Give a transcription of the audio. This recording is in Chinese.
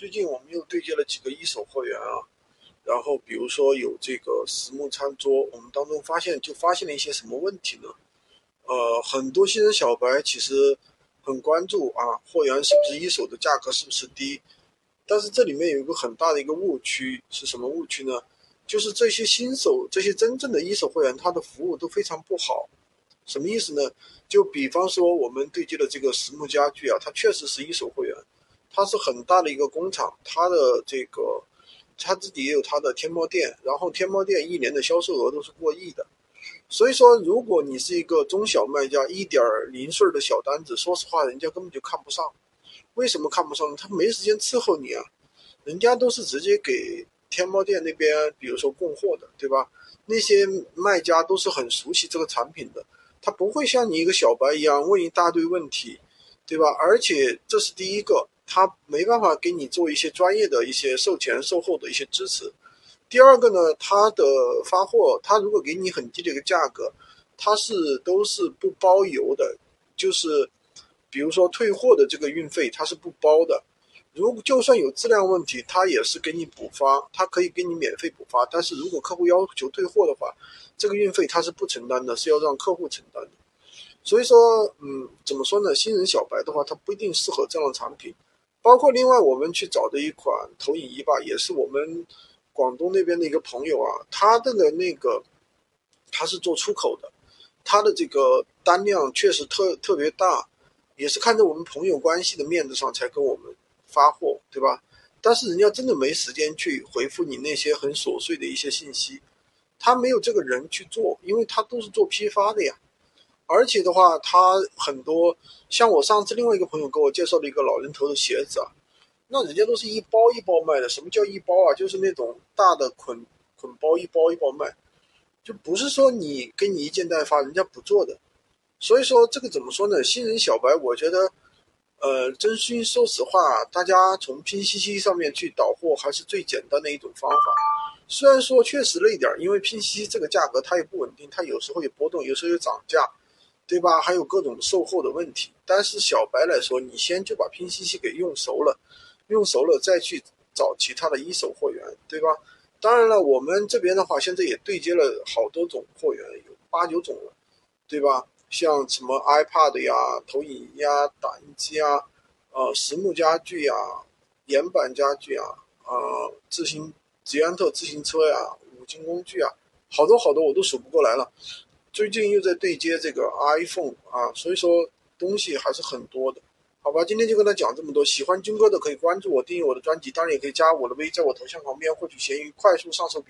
最近我们又对接了几个一手货源啊，然后比如说有这个实木餐桌，我们当中发现就发现了一些什么问题呢？呃，很多新人小白其实很关注啊，货源是不是一手的价格是不是低？但是这里面有一个很大的一个误区是什么误区呢？就是这些新手，这些真正的一手货源，他的服务都非常不好。什么意思呢？就比方说我们对接的这个实木家具啊，它确实是一手货源。它是很大的一个工厂，它的这个，它自己也有它的天猫店，然后天猫店一年的销售额都是过亿的。所以说，如果你是一个中小卖家，一点零碎的小单子，说实话，人家根本就看不上。为什么看不上？他没时间伺候你啊，人家都是直接给天猫店那边，比如说供货的，对吧？那些卖家都是很熟悉这个产品的，他不会像你一个小白一样问一大堆问题，对吧？而且这是第一个。他没办法给你做一些专业的一些售前售后的一些支持。第二个呢，他的发货，他如果给你很低的一个价格，他是都是不包邮的，就是比如说退货的这个运费他是不包的。如果就算有质量问题，他也是给你补发，他可以给你免费补发。但是如果客户要求退货的话，这个运费他是不承担的，是要让客户承担的。所以说，嗯，怎么说呢？新人小白的话，他不一定适合这样的产品。包括另外我们去找的一款投影仪吧，也是我们广东那边的一个朋友啊，他的那个他是做出口的，他的这个单量确实特特别大，也是看在我们朋友关系的面子上才跟我们发货，对吧？但是人家真的没时间去回复你那些很琐碎的一些信息，他没有这个人去做，因为他都是做批发的呀。而且的话，他很多像我上次另外一个朋友给我介绍的一个老人头的鞋子啊，那人家都是一包一包卖的。什么叫一包啊？就是那种大的捆捆包一包一包卖，就不是说你给你一件代发，人家不做的。所以说这个怎么说呢？新人小白，我觉得，呃，真心说实话，大家从拼夕夕上面去倒货还是最简单的一种方法。虽然说确实累点，因为拼夕夕这个价格它也不稳定，它有时候有波动，有时候有涨价。对吧？还有各种售后的问题。但是小白来说，你先就把拼夕夕给用熟了，用熟了再去找其他的一手货源，对吧？当然了，我们这边的话，现在也对接了好多种货源，有八九种了，对吧？像什么 iPad 呀、投影仪呀、打印机啊、呃实木家具呀、岩板家具啊、呃自行捷安特自行车呀、五金工具啊，好多好多我都数不过来了。最近又在对接这个 iPhone 啊，所以说东西还是很多的，好吧？今天就跟他讲这么多。喜欢军哥的可以关注我，订阅我的专辑，当然也可以加我的微，在我头像旁边获取闲鱼快速上手笔。